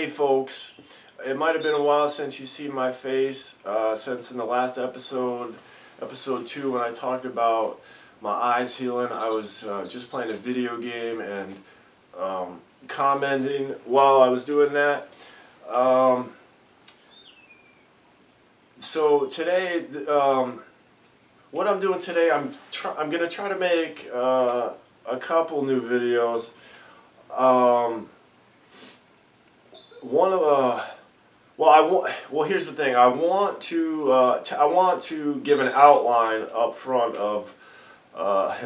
Hey folks, it might have been a while since you see my face, uh, since in the last episode, episode 2, when I talked about my eyes healing, I was uh, just playing a video game and um, commenting while I was doing that. Um, so today, um, what I'm doing today, I'm, I'm going to try to make uh, a couple new videos. Um, one of uh, well, I want. Well, here's the thing. I want to. Uh, I want to give an outline up front of uh,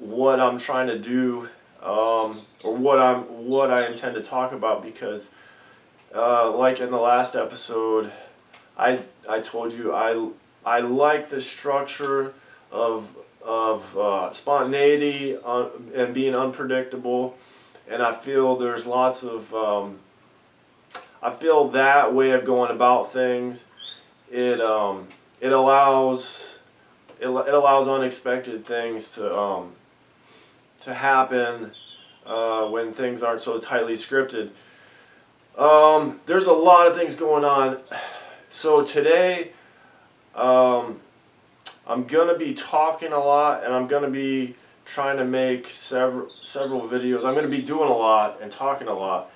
what I'm trying to do, um, or what I'm what I intend to talk about because, uh, like in the last episode, I I told you I I like the structure of of uh, spontaneity and being unpredictable, and I feel there's lots of um, I feel that way of going about things, it um, it allows it, it allows unexpected things to um, to happen uh, when things aren't so tightly scripted. Um, there's a lot of things going on. So today, um, I'm gonna be talking a lot, and I'm gonna be trying to make several several videos. I'm gonna be doing a lot and talking a lot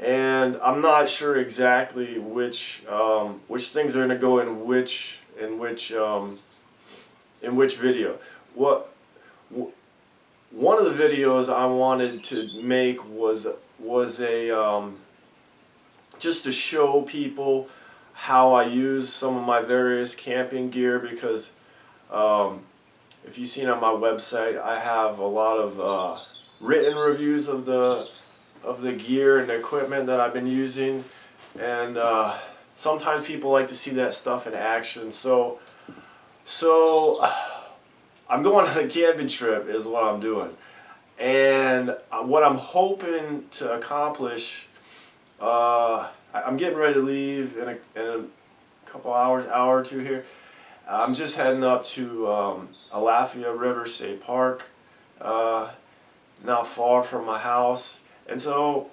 and I'm not sure exactly which um, which things are going to go in which in which um, in which video. What one of the videos I wanted to make was was a um, just to show people how I use some of my various camping gear because um, if you've seen on my website I have a lot of uh, written reviews of the of the gear and equipment that I've been using. And uh, sometimes people like to see that stuff in action. So so I'm going on a camping trip is what I'm doing. And uh, what I'm hoping to accomplish uh, I'm getting ready to leave in a, in a couple hours hour or two here. I'm just heading up to um, Alafia River State Park uh, not far from my house and so,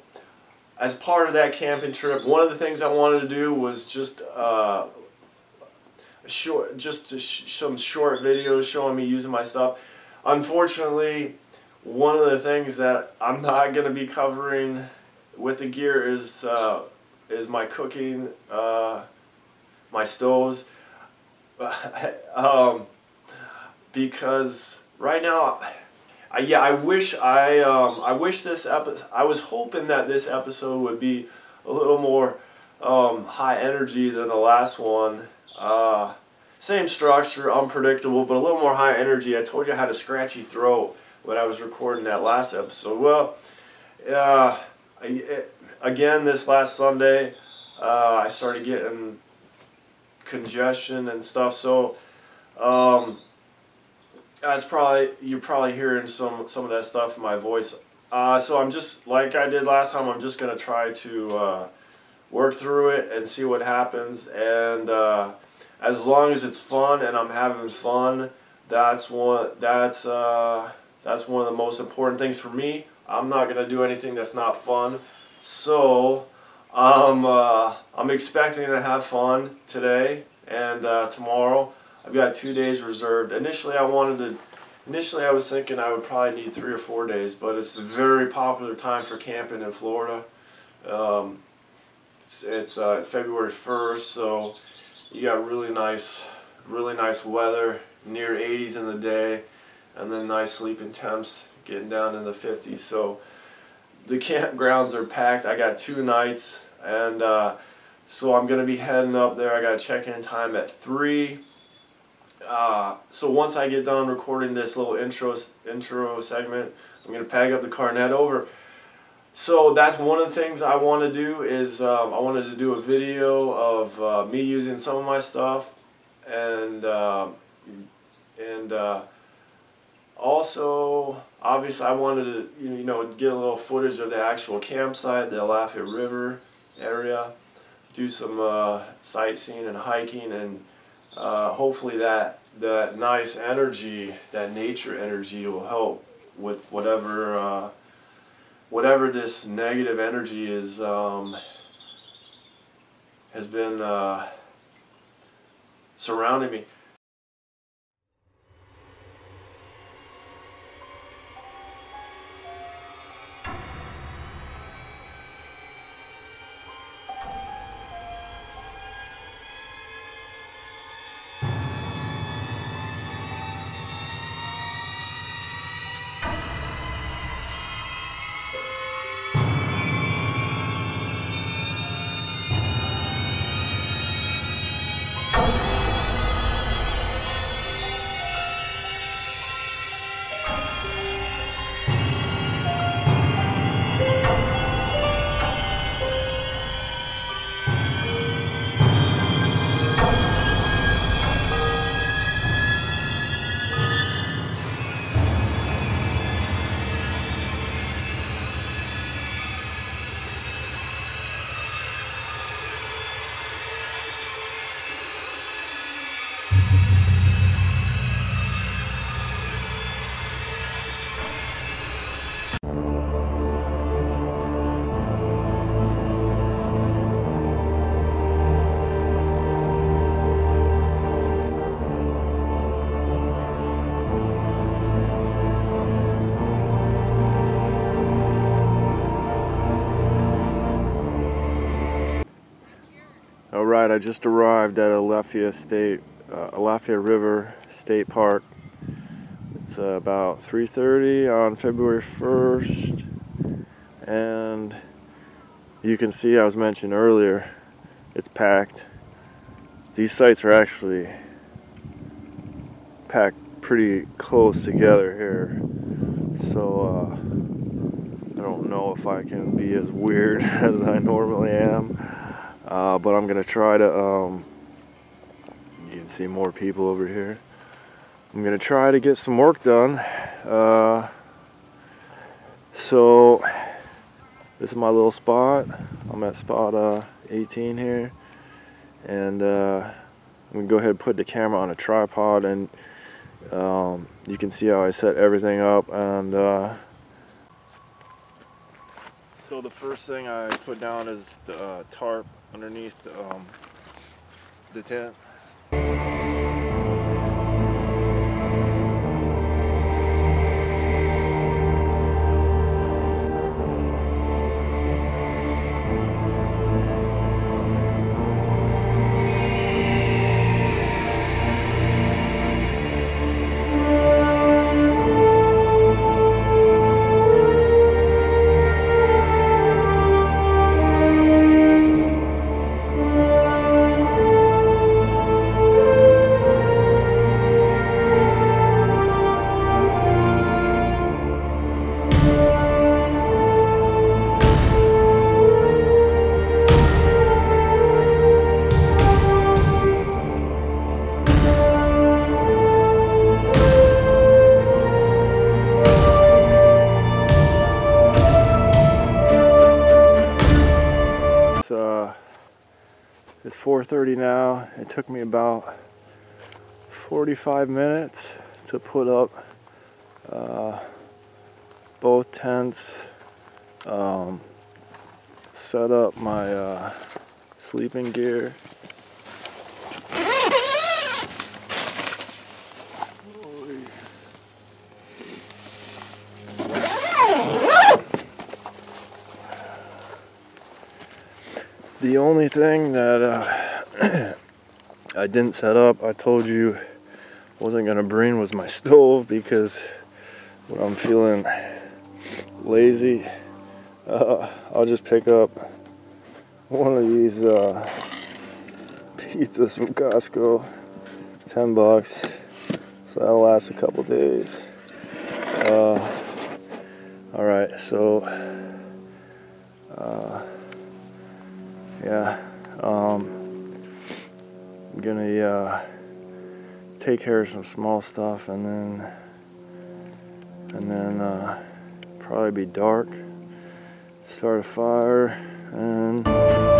as part of that camping trip, one of the things I wanted to do was just uh, short, just sh some short videos showing me using my stuff. Unfortunately, one of the things that I'm not going to be covering with the gear is uh, is my cooking, uh, my stoves, um, because right now I, yeah, I wish I um, I wish this episode. I was hoping that this episode would be a little more um, high energy than the last one. Uh, same structure, unpredictable, but a little more high energy. I told you I had a scratchy throat when I was recording that last episode. Well, uh, I, again, this last Sunday, uh, I started getting congestion and stuff. So. Um, that's probably you're probably hearing some some of that stuff in my voice. Uh, so I'm just like I did last time. I'm just gonna try to uh, work through it and see what happens. And uh, as long as it's fun and I'm having fun, that's one that's uh, that's one of the most important things for me. I'm not gonna do anything that's not fun. So um, uh, I'm expecting to have fun today and uh, tomorrow. I've got two days reserved. Initially, I wanted to. Initially, I was thinking I would probably need three or four days, but it's a very popular time for camping in Florida. Um, it's it's uh, February first, so you got really nice, really nice weather, near 80s in the day, and then nice sleeping temps, getting down in the 50s. So the campgrounds are packed. I got two nights, and uh, so I'm gonna be heading up there. I got check-in time at three uh, so once I get done recording this little intro intro segment, I'm gonna pack up the car and head over. So that's one of the things I want to do is um, I wanted to do a video of uh, me using some of my stuff, and uh, and also obviously I wanted to you know get a little footage of the actual campsite, the Alafia River area, do some uh, sightseeing and hiking and uh, hopefully that that nice energy, that nature energy, will help with whatever uh, whatever this negative energy is um, has been uh, surrounding me. Right, I just arrived at Alafia State, uh, Alafia River State Park. It's uh, about 3:30 on February 1st, and you can see I was mentioned earlier, it's packed. These sites are actually packed pretty close together here, so uh, I don't know if I can be as weird as I normally am. Uh, but I'm gonna try to um, you can see more people over here. I'm gonna try to get some work done. Uh, so this is my little spot. I'm at spot uh, 18 here. And uh, I'm gonna go ahead and put the camera on a tripod and um, you can see how I set everything up and uh, so the first thing I put down is the uh, tarp underneath um, the tent. 4:30 now. It took me about 45 minutes to put up uh, both tents, um, set up my uh, sleeping gear. The only thing that uh, I didn't set up, I told you wasn't gonna bring was my stove because when I'm feeling lazy, uh, I'll just pick up one of these uh, pizzas from Costco, 10 bucks. So that'll last a couple days. Uh, all right, so yeah, um, I'm gonna uh, take care of some small stuff and then and then uh, probably be dark. Start a fire and.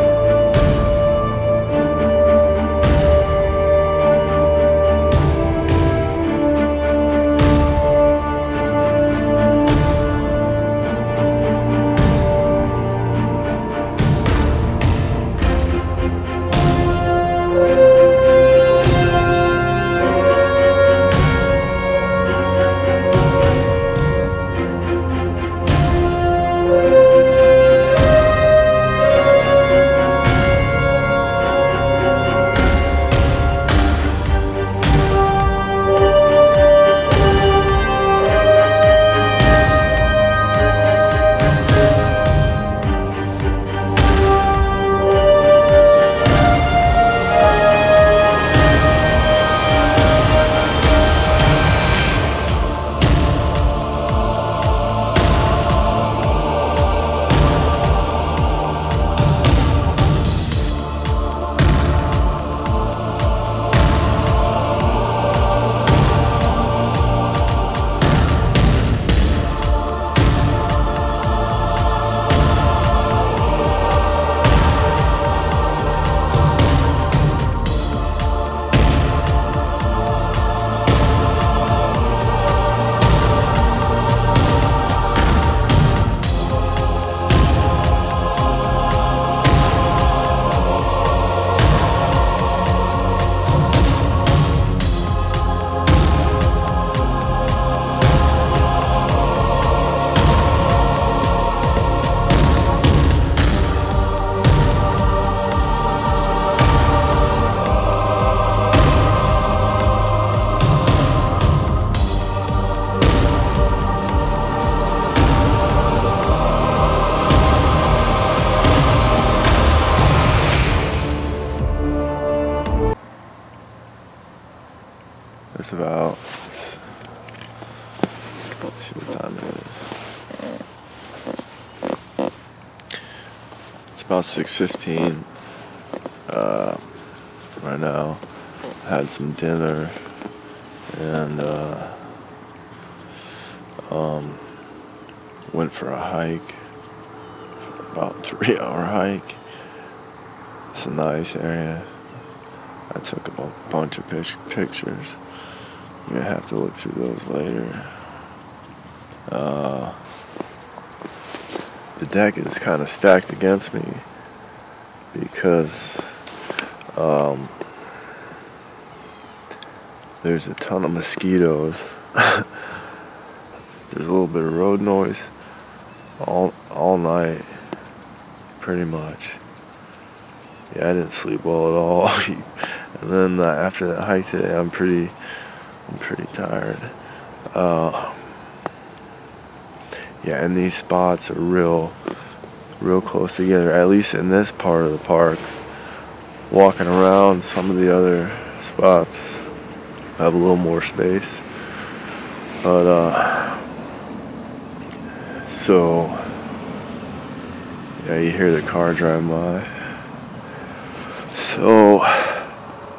Let's see what time it is. It's about 6.15 uh, right now. Had some dinner and uh, um, went for a hike. About three hour hike. It's a nice area. I took a bunch of pictures. I'm gonna have to look through those later. Uh, the deck is kind of stacked against me because um, there's a ton of mosquitoes. there's a little bit of road noise all all night, pretty much. Yeah, I didn't sleep well at all. and then uh, after that hike today, I'm pretty, I'm pretty tired. Uh, yeah, and these spots are real, real close together. At least in this part of the park. Walking around, some of the other spots have a little more space. But uh, so yeah, you hear the car drive by. So,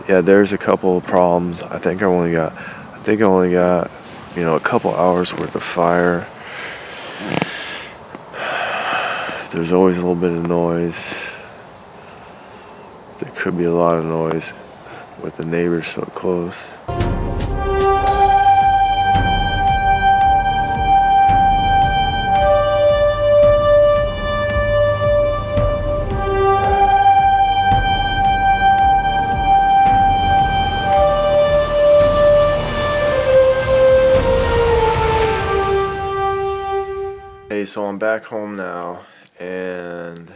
yeah, there's a couple of problems. I think I only got, think I only got, you know, a couple hours worth of fire. There's always a little bit of noise. There could be a lot of noise with the neighbors so close. So I'm back home now, and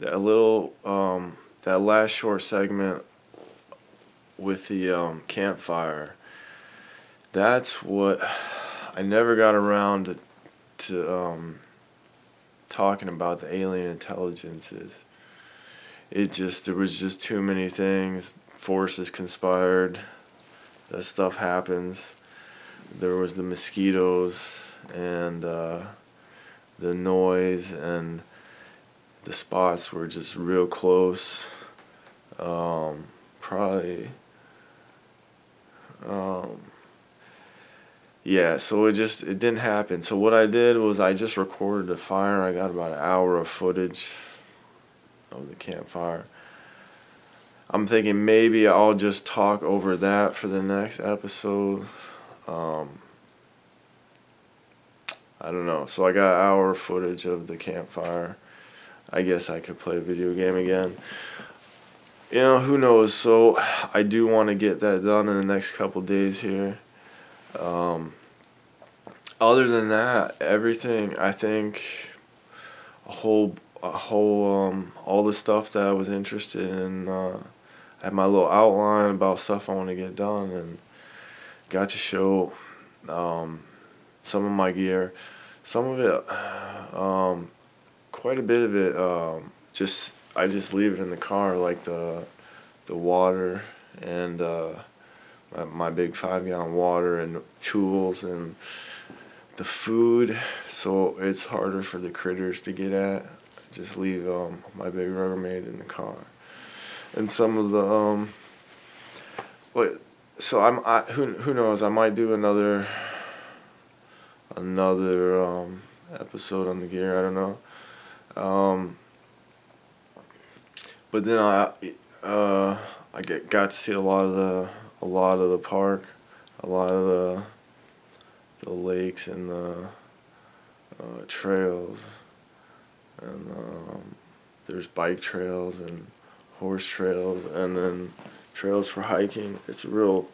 that little um, that last short segment with the um, campfire. That's what I never got around to, to um, talking about the alien intelligences. It just there was just too many things. Forces conspired. That stuff happens. There was the mosquitoes and. Uh, the noise and the spots were just real close. Um, probably, um, yeah. So it just it didn't happen. So what I did was I just recorded the fire. I got about an hour of footage of the campfire. I'm thinking maybe I'll just talk over that for the next episode. Um, I don't know. So I got hour footage of the campfire. I guess I could play a video game again. You know, who knows? So I do want to get that done in the next couple days here. Um, other than that, everything I think a whole a whole um, all the stuff that I was interested in. Uh, I had my little outline about stuff I want to get done and got to show um, some of my gear some of it, um, quite a bit of it, um, just I just leave it in the car, like the the water and uh, my, my big five gallon water and tools and the food. So it's harder for the critters to get at. Just leave um, my big Rubbermaid in the car, and some of the um. So I'm I who who knows I might do another another um, episode on the gear. I don't know. Um, but then I uh, I get got to see a lot of the a lot of the park, a lot of the the lakes and the uh, trails, and um, there's bike trails and horse trails, and then trails for hiking. It's real,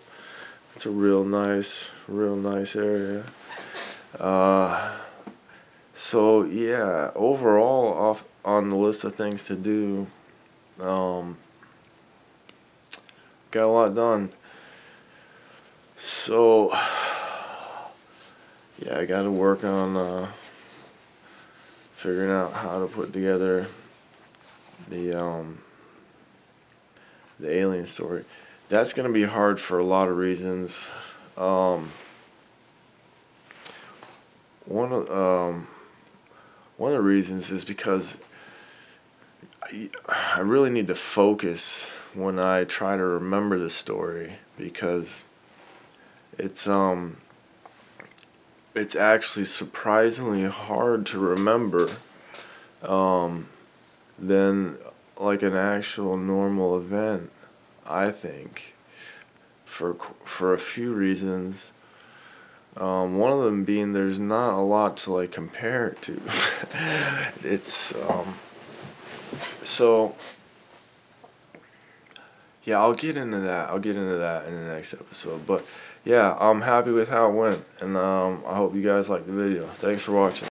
it's a real nice, real nice area. Uh, so yeah, overall, off on the list of things to do, um, got a lot done. So yeah, I got to work on uh, figuring out how to put together the um, the alien story. That's gonna be hard for a lot of reasons. Um, one of um, one of the reasons is because I, I really need to focus when I try to remember the story because it's um it's actually surprisingly hard to remember um, than like an actual normal event. I think for for a few reasons. Um, one of them being there's not a lot to like compare it to. it's um, so yeah, I'll get into that. I'll get into that in the next episode. But yeah, I'm happy with how it went, and um, I hope you guys like the video. Thanks for watching.